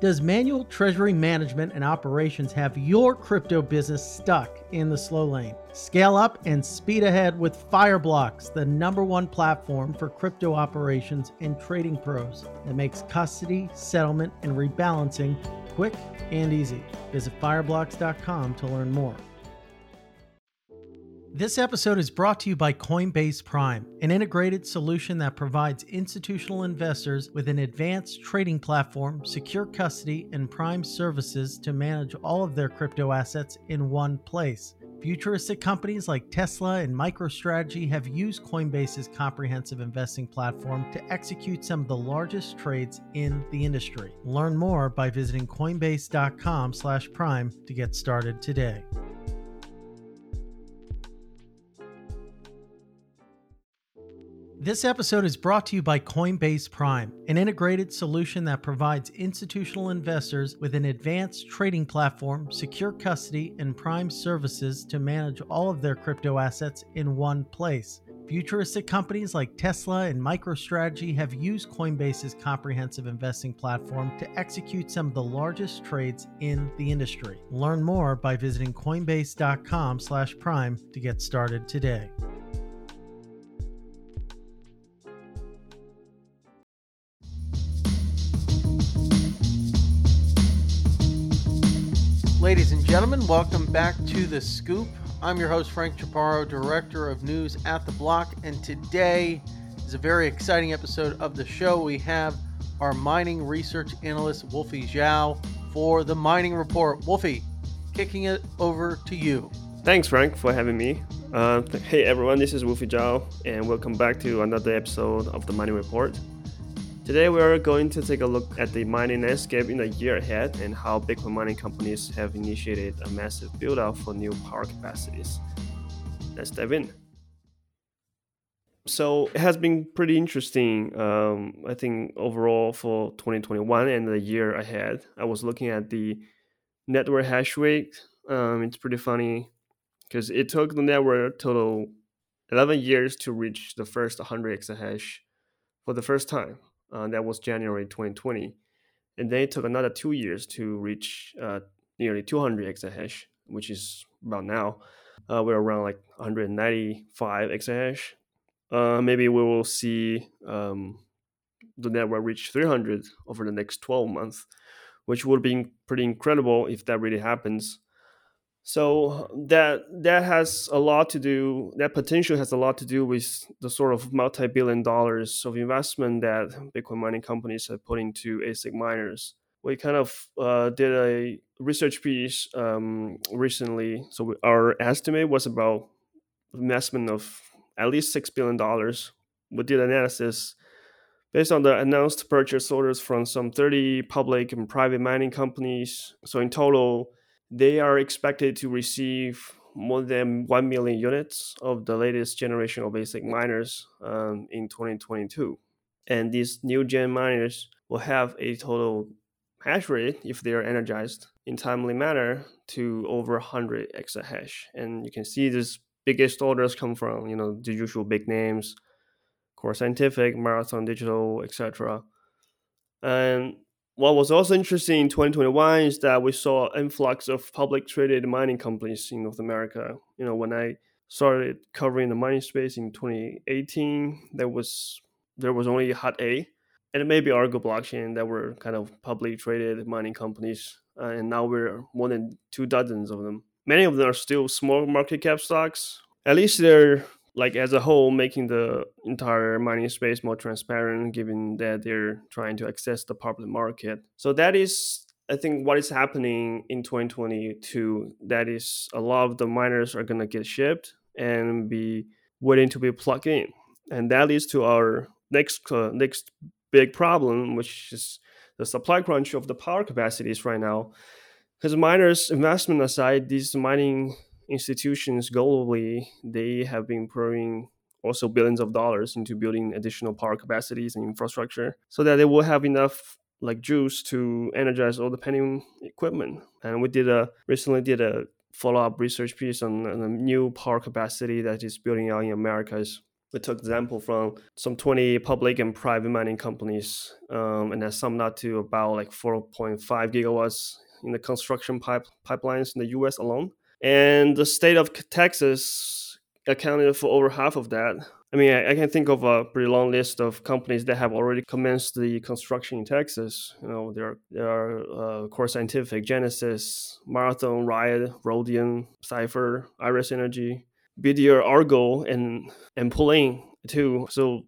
Does manual treasury management and operations have your crypto business stuck in the slow lane? Scale up and speed ahead with Fireblocks, the number one platform for crypto operations and trading pros that makes custody, settlement, and rebalancing quick and easy. Visit fireblocks.com to learn more. This episode is brought to you by Coinbase Prime, an integrated solution that provides institutional investors with an advanced trading platform, secure custody, and prime services to manage all of their crypto assets in one place. Futuristic companies like Tesla and MicroStrategy have used Coinbase's comprehensive investing platform to execute some of the largest trades in the industry. Learn more by visiting coinbase.com/prime to get started today. This episode is brought to you by Coinbase Prime, an integrated solution that provides institutional investors with an advanced trading platform, secure custody, and prime services to manage all of their crypto assets in one place. Futuristic companies like Tesla and MicroStrategy have used Coinbase's comprehensive investing platform to execute some of the largest trades in the industry. Learn more by visiting coinbase.com/prime to get started today. Ladies and gentlemen, welcome back to The Scoop. I'm your host, Frank Chaparro, Director of News at The Block, and today is a very exciting episode of the show. We have our mining research analyst, Wolfie Zhao, for the Mining Report. Wolfie, kicking it over to you. Thanks, Frank, for having me. Uh, hey, everyone, this is Wolfie Zhao, and welcome back to another episode of the Mining Report. Today we are going to take a look at the mining landscape in the year ahead and how Bitcoin mining companies have initiated a massive build out for new power capacities. Let's dive in. So it has been pretty interesting, um, I think, overall for 2021 and the year ahead. I was looking at the network hash rate. Um, it's pretty funny because it took the network total 11 years to reach the first 100 exahash for the first time. Uh, that was January 2020. And then it took another two years to reach uh, nearly 200 exahash, which is about now. Uh, we're around like 195 exahash. Uh, maybe we will see um, the network reach 300 over the next 12 months, which would be pretty incredible if that really happens. So that that has a lot to do. That potential has a lot to do with the sort of multi-billion dollars of investment that Bitcoin mining companies have put into ASIC miners. We kind of uh, did a research piece um, recently. So we, our estimate was about investment of at least six billion dollars. We did analysis based on the announced purchase orders from some 30 public and private mining companies. So in total they are expected to receive more than 1 million units of the latest generation of ASIC miners um, in 2022. And these new gen miners will have a total hash rate, if they are energized in timely manner, to over 100 exahash. And you can see these biggest orders come from, you know, the usual big names, Core Scientific, Marathon Digital, etc. And what was also interesting in 2021 is that we saw influx of public traded mining companies in North America. You know, when I started covering the mining space in 2018, there was there was only Hut 8 and maybe Argo blockchain that were kind of publicly traded mining companies, uh, and now we're more than two dozens of them. Many of them are still small market cap stocks. At least they're like as a whole making the entire mining space more transparent given that they're trying to access the public market. So that is i think what is happening in 2022 that is a lot of the miners are going to get shipped and be waiting to be plugged in. And that leads to our next uh, next big problem which is the supply crunch of the power capacities right now. Because miners investment aside these mining institutions globally they have been pouring also billions of dollars into building additional power capacities and infrastructure so that they will have enough like juice to energize all the pending equipment and we did a recently did a follow-up research piece on, on new power capacity that is building out in america we took example from some 20 public and private mining companies, um, and that summed up to about like 4.5 gigawatts in the construction pipe pipelines in the U.S. alone. And the state of Texas accounted for over half of that. I mean, I, I, can think of a pretty long list of companies that have already commenced the construction in Texas. You know, there, there are uh, Core Scientific, Genesis, Marathon, Riot, Rhodium, Cipher, Iris Energy, BDR, Argo, and and Pulling too. So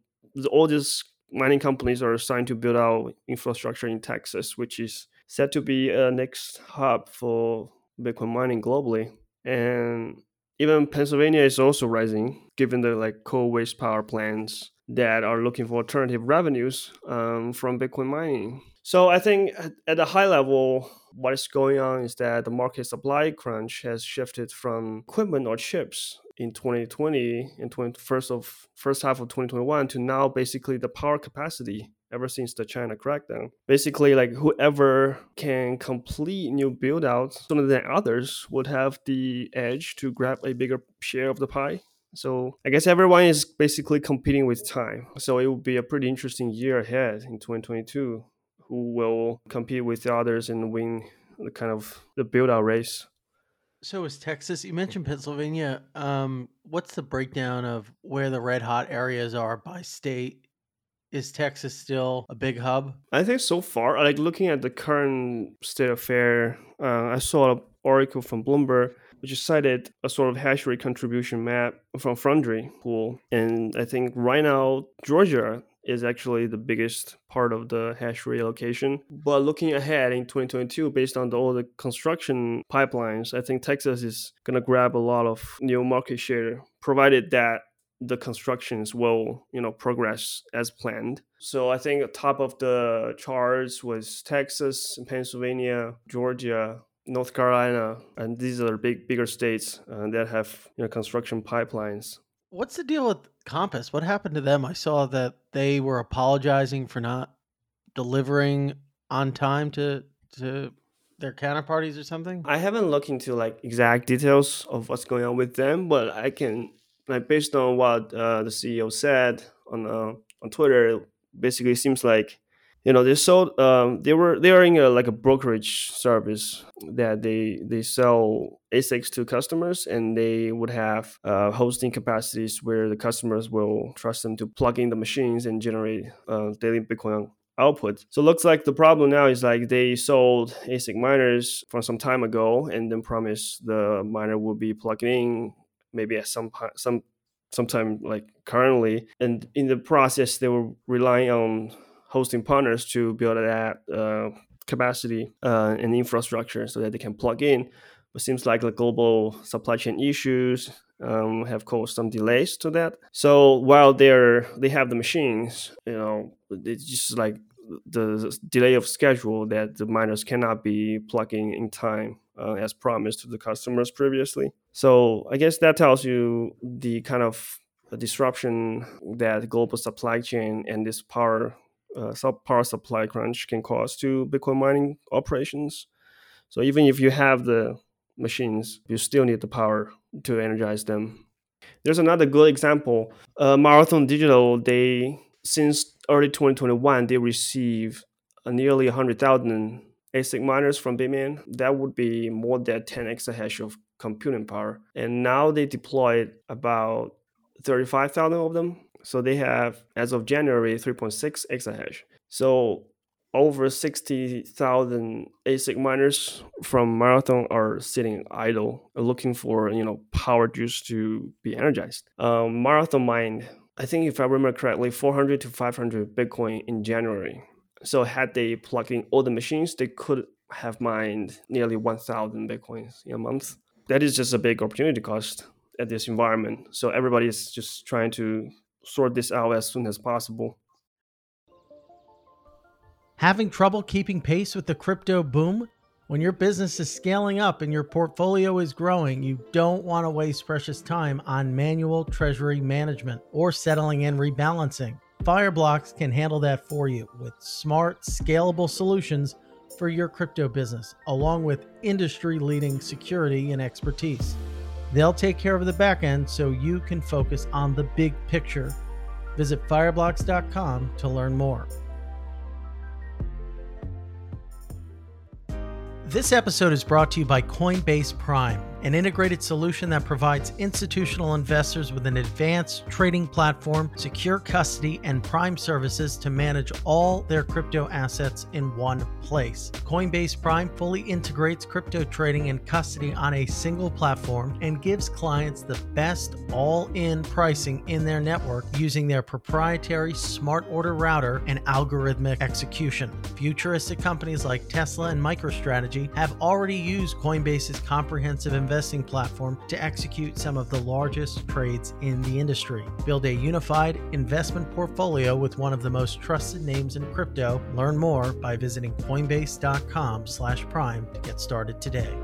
all these mining companies are assigned to build out infrastructure in Texas, which is said to be a next hub for Bitcoin mining globally. And even Pennsylvania is also rising, given the like coal waste power plants that are looking for alternative revenues um, from Bitcoin mining. So I think at a high level, what is going on is that the market supply crunch has shifted from equipment or chips in 2020 and 20, first of first half of 2021 to now basically the power capacity ever since the China crackdown. Basically, like whoever can complete new build outs sooner than others would have the edge to grab a bigger share of the pie. So I guess everyone is basically competing with time. So it will be a pretty interesting year ahead in 2022. Who will compete with the others and win the kind of the build out race? So is Texas? You mentioned Pennsylvania. Um, what's the breakdown of where the red hot areas are by state? Is Texas still a big hub? I think so far, like looking at the current state of affair, uh, I saw an article from Bloomberg which cited a sort of hash rate contribution map from Foundry pool. And I think right now, Georgia is actually the biggest part of the hash rate allocation. But looking ahead in 2022, based on the, all the construction pipelines, I think Texas is going to grab a lot of new market share, provided that the constructions will you know progress as planned so i think top of the charts was texas pennsylvania georgia North Carolina, and these are big, bigger states uh, that have you know construction pipelines. What's the deal with Compass? What happened to them? I saw that they were apologizing for not delivering on time to to their counterparties or something. I haven't looked into like exact details of what's going on with them, but I can like based on what uh, the CEO said on uh, on Twitter, basically seems like you know they sold um, they were they are in a, like a brokerage service that they they sell asics to customers and they would have uh, hosting capacities where the customers will trust them to plug in the machines and generate uh, daily bitcoin output. So it looks like the problem now is like they sold asic miners from some time ago and then promised the miner will be plugging in maybe at some some sometime like currently and in the process they were relying on hosting partners to build that uh, capacity uh, and infrastructure so that they can plug in. But seems like the global supply chain issues um, have caused some delays to that. So while they're they have the machines, you know, it's just like the delay of schedule that the miners cannot be plugging in time uh, as promised to the customers previously. So I guess that tells you the kind of disruption that global supply chain and this power uh, power supply crunch can cause to Bitcoin mining operations. So even if you have the machines, you still need the power to energize them. There's another good example. Uh, Marathon Digital, they since early 2021, they receive nearly 100,000 ASIC miners from Bitmain. That would be more than 10 exahash of computing power. And now they deployed about 35,000 of them so they have, as of January, 3.6 exahash. So over 60,000 ASIC miners from Marathon are sitting idle, looking for you know power juice to be energized. Um, Marathon mined, I think if I remember correctly, 400 to 500 Bitcoin in January. So had they plugged in all the machines, they could have mined nearly 1,000 Bitcoins in a month. That is just a big opportunity cost at this environment. So everybody is just trying to sort this out as soon as possible. Having trouble keeping pace with the crypto boom? When your business is scaling up and your portfolio is growing, you don't want to waste precious time on manual treasury management or settling and rebalancing. Fireblocks can handle that for you with smart, scalable solutions for your crypto business, along with industry leading security and expertise. They'll take care of the back end so you can focus on the big picture. Visit fireblocks.com to learn more. This episode is brought to you by Coinbase Prime an integrated solution that provides institutional investors with an advanced trading platform, secure custody, and prime services to manage all their crypto assets in one place. Coinbase Prime fully integrates crypto trading and custody on a single platform and gives clients the best all in pricing in their network using their proprietary smart order router and algorithmic execution. Futuristic companies like Tesla and MicroStrategy have already used Coinbase's comprehensive investing platform to execute some of the largest trades in the industry. Build a unified investment portfolio with one of the most trusted names in crypto. Learn more by visiting coinbase.com/prime to get started today.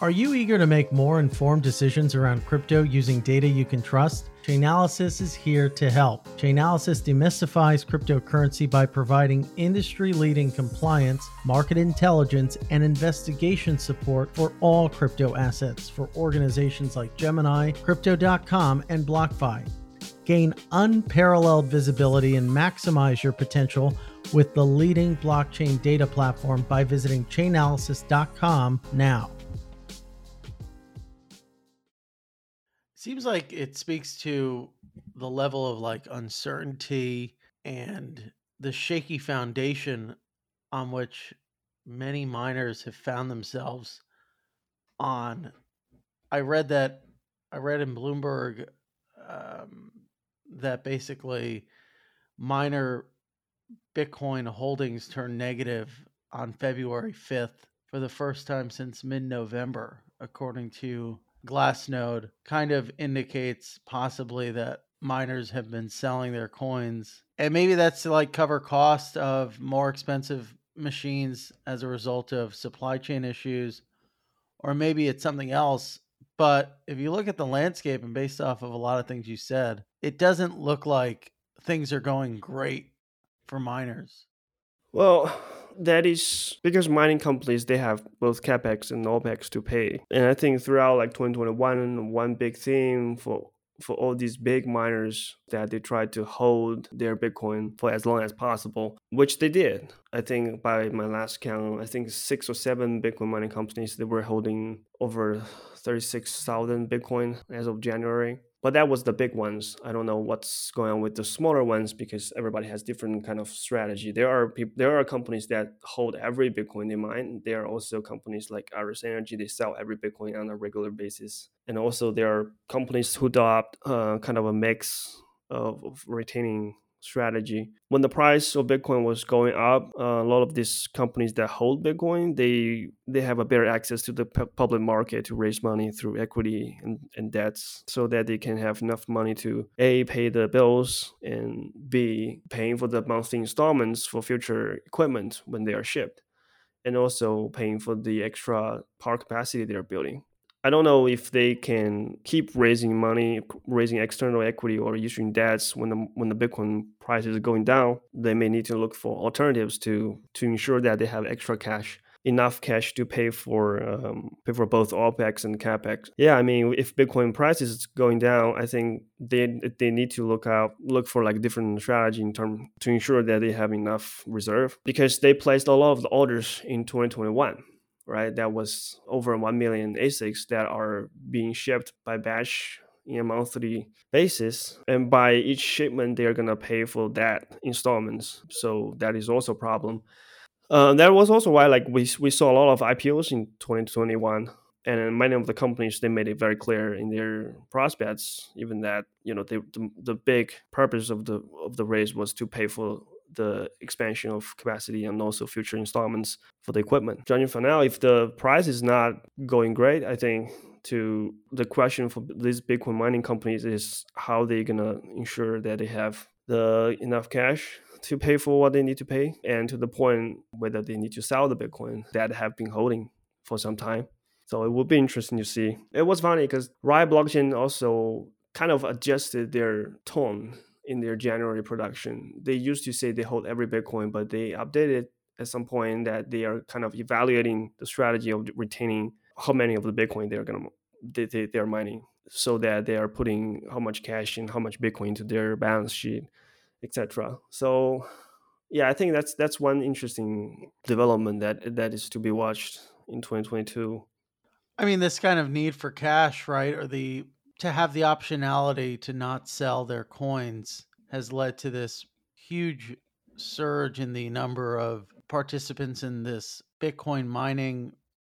Are you eager to make more informed decisions around crypto using data you can trust? Chainalysis is here to help. Chainalysis demystifies cryptocurrency by providing industry leading compliance, market intelligence, and investigation support for all crypto assets for organizations like Gemini, Crypto.com, and BlockFi. Gain unparalleled visibility and maximize your potential with the leading blockchain data platform by visiting chainalysis.com now. Seems like it speaks to the level of like uncertainty and the shaky foundation on which many miners have found themselves on i read that i read in bloomberg um, that basically miner bitcoin holdings turned negative on february 5th for the first time since mid-november according to Glassnode kind of indicates possibly that miners have been selling their coins. And maybe that's to like cover cost of more expensive machines as a result of supply chain issues or maybe it's something else. But if you look at the landscape and based off of a lot of things you said, it doesn't look like things are going great for miners. Well, that is because mining companies they have both capex and opex to pay, and I think throughout like 2021, one big theme for for all these big miners that they tried to hold their Bitcoin for as long as possible, which they did. I think by my last count, I think six or seven Bitcoin mining companies they were holding over 36,000 Bitcoin as of January but that was the big ones. I don't know what's going on with the smaller ones because everybody has different kind of strategy. There are people there are companies that hold every bitcoin they mine. There are also companies like iris energy. They sell every bitcoin on a regular basis. And also there are companies who adopt uh, kind of a mix of, of retaining strategy. When the price of Bitcoin was going up, uh, a lot of these companies that hold Bitcoin, they they have a better access to the p- public market to raise money through equity and, and debts, so that they can have enough money to a pay the bills and b paying for the monthly installments for future equipment when they are shipped, and also paying for the extra power capacity they're building. I don't know if they can keep raising money, raising external equity, or issuing debts when the when the Bitcoin price is going down. They may need to look for alternatives to to ensure that they have extra cash, enough cash to pay for um, pay for both opex and capex. Yeah, I mean, if Bitcoin price is going down, I think they they need to look out look for like different strategy in term to ensure that they have enough reserve because they placed a lot of the orders in 2021 right? That was over 1 million ASICs that are being shipped by batch in a monthly basis. And by each shipment, they're going to pay for that installments. So that is also a problem. Uh, that was also why like we, we saw a lot of IPOs in 2021 and many of the companies they made it very clear in their prospects even that you know they, the, the big purpose of the of the raise was to pay for the expansion of capacity and also future installments for the equipment. Judging for now, if the price is not going great, I think to the question for these Bitcoin mining companies is how they're gonna ensure that they have the enough cash to pay for what they need to pay, and to the point whether they need to sell the Bitcoin that have been holding for some time. So it would be interesting to see. It was funny because Riot Blockchain also kind of adjusted their tone in their January production. They used to say they hold every Bitcoin, but they updated at some point that they are kind of evaluating the strategy of retaining how many of the Bitcoin they're gonna they, they, they're mining, so that they are putting how much cash and how much Bitcoin into their balance sheet, etc. So yeah, I think that's that's one interesting development that that is to be watched in 2022. I mean, this kind of need for cash, right, or the to have the optionality to not sell their coins has led to this huge surge in the number of participants in this Bitcoin mining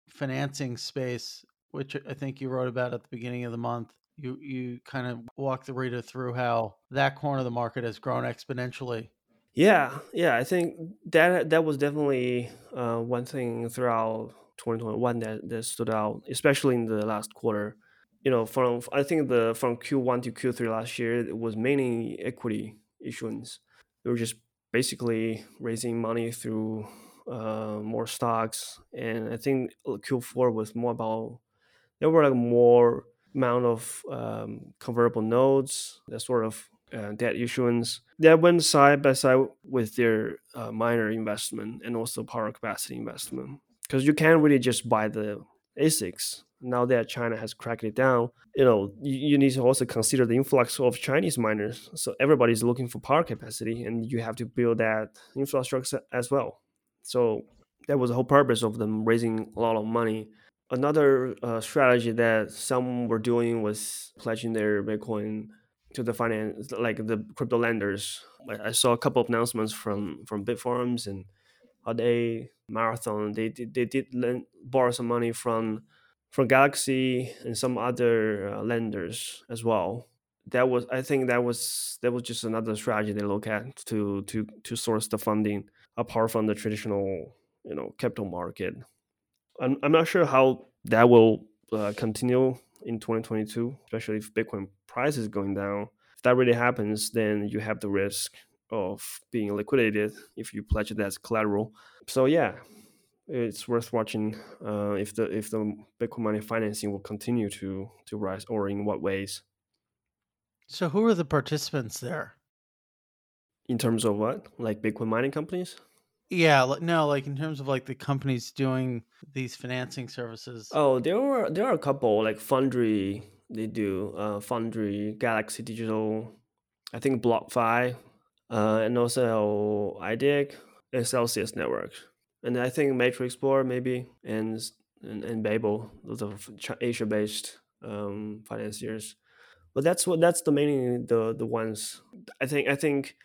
financing space, which I think you wrote about at the beginning of the month. You you kind of walk the reader through how that corner of the market has grown exponentially. Yeah, yeah, I think that that was definitely uh, one thing throughout 2021 that, that stood out, especially in the last quarter. You know, from I think the from Q1 to Q3 last year, it was mainly equity issuance. They were just basically raising money through uh, more stocks, and I think Q4 was more about there were like more amount of um, convertible notes, that sort of uh, debt issuance. That went side by side with their uh, miner investment and also power capacity investment. Because you can't really just buy the ASICs. Now that China has cracked it down, you know, you, you need to also consider the influx of Chinese miners. So everybody's looking for power capacity, and you have to build that infrastructure as well. So that was the whole purpose of them raising a lot of money. Another uh, strategy that some were doing was pledging their Bitcoin to the finance, like the crypto lenders. I saw a couple of announcements from from Bitfarms and Aave Marathon. They did they did lend, borrow some money from from Galaxy and some other uh, lenders as well. That was I think that was that was just another strategy they look at to to to source the funding apart from the traditional you know capital market. I'm I'm not sure how that will uh, continue in 2022, especially if Bitcoin price is going down. If that really happens, then you have the risk of being liquidated if you pledge it as collateral. So yeah, it's worth watching uh, if the if the Bitcoin money financing will continue to to rise or in what ways. So who are the participants there? In terms of what, like Bitcoin mining companies? Yeah, no, like in terms of like the companies doing these financing services. Oh, there are there are a couple like Foundry. They do uh, Foundry, Galaxy Digital, I think BlockFi uh, and also NYDIG and Celsius Network. And I think Matrix Explorer maybe and and, and Babel, those are Asia-based um, financiers. But that's what that's the mainly the the ones. I think I think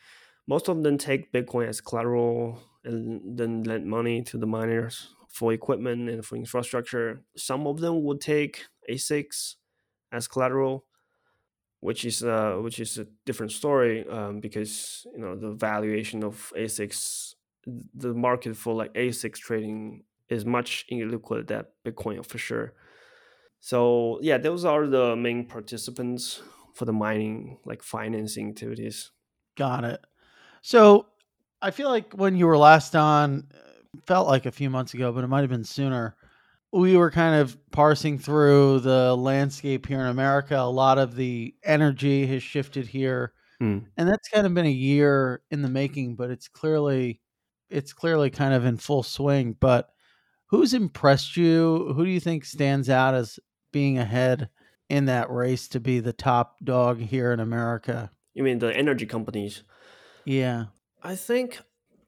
most of them take Bitcoin as collateral and then lend money to the miners for equipment and for infrastructure. Some of them would take ASICs as collateral which is uh, which is a different story um, because you know the valuation of ASICs, the market for like ASICs trading is much illiquid than Bitcoin for sure. So yeah, those are the main participants for the mining like financing activities. Got it. So I feel like when you were last on, felt like a few months ago, but it might have been sooner we were kind of parsing through the landscape here in America. A lot of the energy has shifted here, mm. and that's kind of been a year in the making. But it's clearly, it's clearly kind of in full swing. But who's impressed you? Who do you think stands out as being ahead in that race to be the top dog here in America? You mean the energy companies? Yeah, I think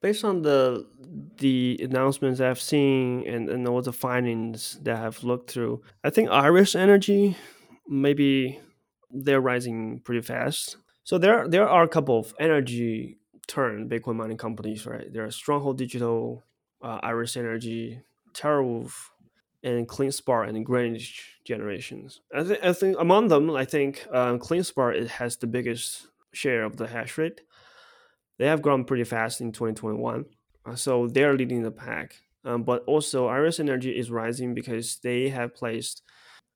based on the the announcements I've seen and, and all the findings that I've looked through, I think Iris Energy maybe they're rising pretty fast. So there there are a couple of energy turn Bitcoin mining companies, right? There are Stronghold Digital, uh, Iris Energy, TeraWulf, and CleanSpark and Greenidge Generations. I, th- I think among them, I think um, CleanSpark it has the biggest share of the hash rate they have grown pretty fast in 2021. Uh, so they're leading the pack. Um, but also, Iris Energy is rising because they have placed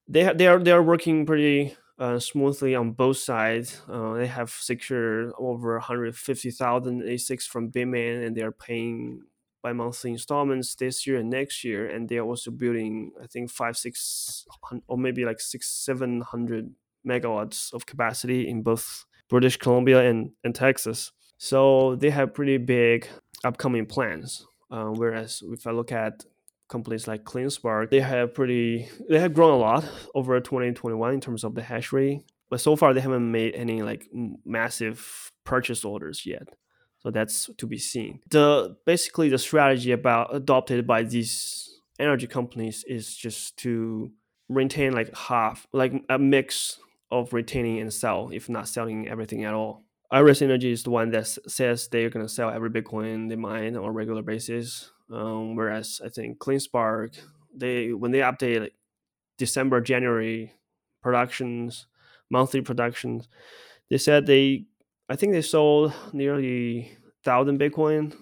they have, they are they are working pretty uh, smoothly on both sides. Uh, they have secured over 150,000 ASICs from Bitmain, and they are paying by monthly installments this year and next year. And they are also building, I think, five, six, or maybe like six, seven hundred megawatts of capacity in both British Columbia and, and Texas. So they have pretty big upcoming plans Uh, whereas if I look at companies like CleanSpark, they have pretty they have grown a lot over 2021 in terms of the hash rate, but so far they haven't made any like massive purchase orders yet. So that's to be seen. The basically the strategy about adopted by these energy companies is just to retain like half, like a mix of retaining and sell, if not selling everything at all. Iris Energy is the one that says they're going to sell every Bitcoin they mine on a regular basis. Um, whereas I think CleanSpark, they when they update like December, January productions, monthly productions, they said they, I think they sold nearly thousand Bitcoin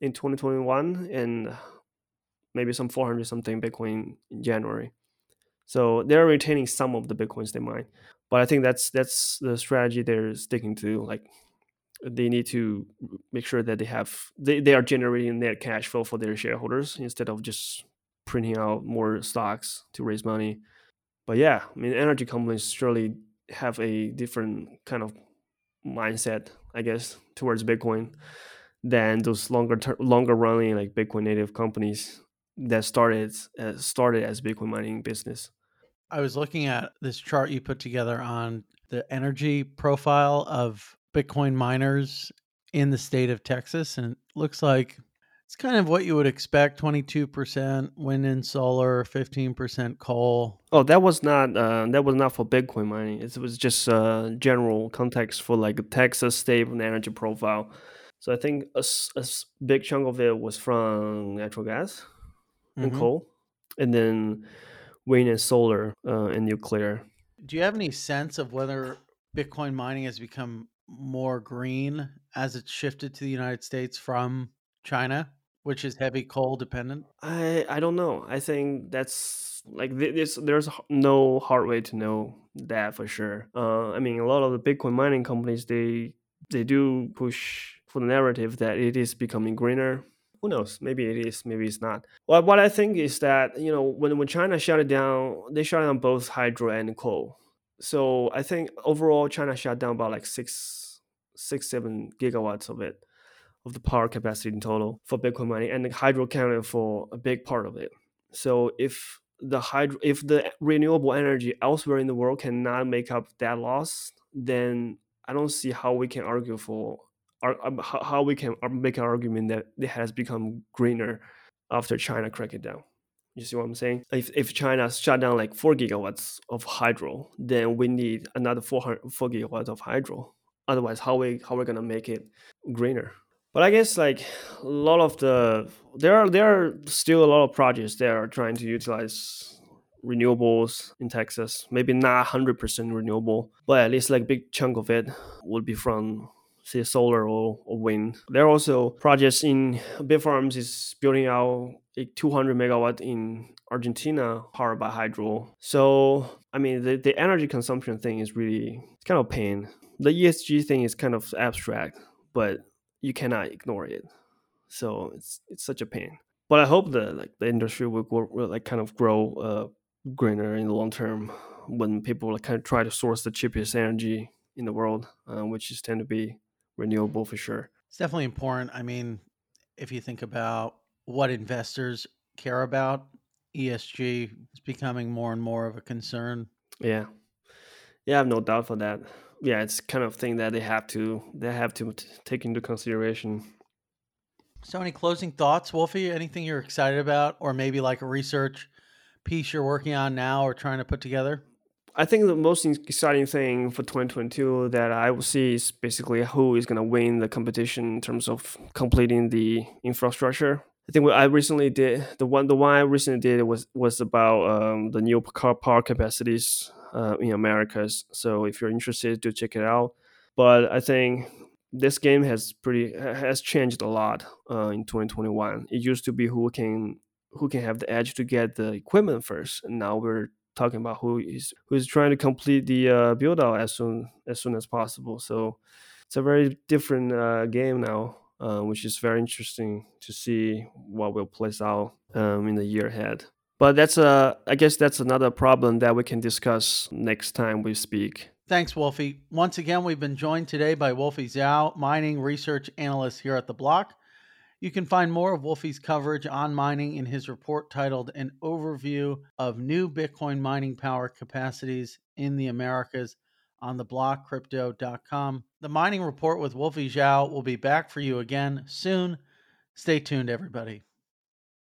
in 2021 and maybe some 400 something Bitcoin in January. So they're retaining some of the Bitcoins they mine but I think that's that's the strategy they're sticking to. Like they need to make sure that they have they, they are generating net cash flow for their shareholders instead of just printing out more stocks to raise money. But yeah, I mean energy companies surely have a different kind of mindset, I guess, towards Bitcoin than those longer ter- longer running like Bitcoin native companies that started uh, started as Bitcoin mining business. I was looking at this chart you put together on the energy profile of Bitcoin miners in the state of Texas, and it looks like it's kind of what you would expect 22% wind and solar 15% coal. Oh that was not uh, that was not for bitcoin mining. It was just uh, general context for like a texas state energy profile. So i think a, a big chunk of it was from natural gas and mm-hmm. coal and then wind and solar uh, and nuclear. Do you have any sense of whether Bitcoin mining has become more green as it's shifted to the United States from China, which is heavy coal dependent? I I don't know. I think that's like this. There's no hard way to know that for sure. Uh, I mean, a lot of the Bitcoin mining companies they they do push for the narrative that it is becoming greener who knows? Maybe it is, maybe it's not. Well, what I think is that you know when when China shut it down, they shut down both hydro and coal. So I think overall China shut down about like six six seven gigawatts of it of the power capacity in total for Bitcoin mining, and the hydro counted for a big part of it. So if the hydro, if the renewable energy elsewhere in the world cannot make up that loss, then I don't see how we can argue for um, how we can make an argument that it has become greener after China cracked it down. You see what I'm saying? If, if China shut down like 4 gigawatts of hydro, then we need another 400, 4 gigawatts of hydro. Otherwise, how we how we're gonna make it greener? But I guess like a lot of the there are there are still a lot of projects that are trying to utilize renewables in Texas. Maybe not 100% renewable, but at least like a big chunk of it would be from say solar or, or wind. There are also projects in Bitfarms is building out a 200 megawatt in Argentina powered by hydro. So I mean the, the energy consumption thing is really it's kind of pain. The ESG thing is kind of abstract, but you cannot ignore it. So it's it's such a pain. But I hope that like the industry will, will, will like kind of grow uh, greener in the long term when people like kind of try to source the cheapest energy in the world, uh, which is tend to be renewable for sure. It's definitely important. I mean, if you think about what investors care about, ESG is becoming more and more of a concern. Yeah. Yeah, I have no doubt for that. Yeah, it's kind of thing that they have to they have to t- take into consideration. So, any closing thoughts, Wolfie? Anything you're excited about, or maybe like a research piece you're working on now or trying to put together? I think the most exciting thing for 2022 that I will see is basically who is going to win the competition in terms of completing the infrastructure. I think what I recently did the one the one I recently did was was about um, the new car power capacities uh, in Americas. So if you're interested, do check it out. But I think this game has pretty has changed a lot uh, in 2021. It used to be who can who can have the edge to get the equipment first, and now we're talking about who is who is trying to complete the uh, build out as soon as soon as possible. So it's a very different uh, game now, uh, which is very interesting to see what will play out um, in the year ahead. But that's a, I guess that's another problem that we can discuss next time we speak. Thanks, Wolfie. Once again, we've been joined today by Wolfie Zhao, mining research analyst here at the Block. You can find more of Wolfie's coverage on mining in his report titled An Overview of New Bitcoin Mining Power Capacities in the Americas on theblockcrypto.com. The mining report with Wolfie Zhao will be back for you again soon. Stay tuned, everybody.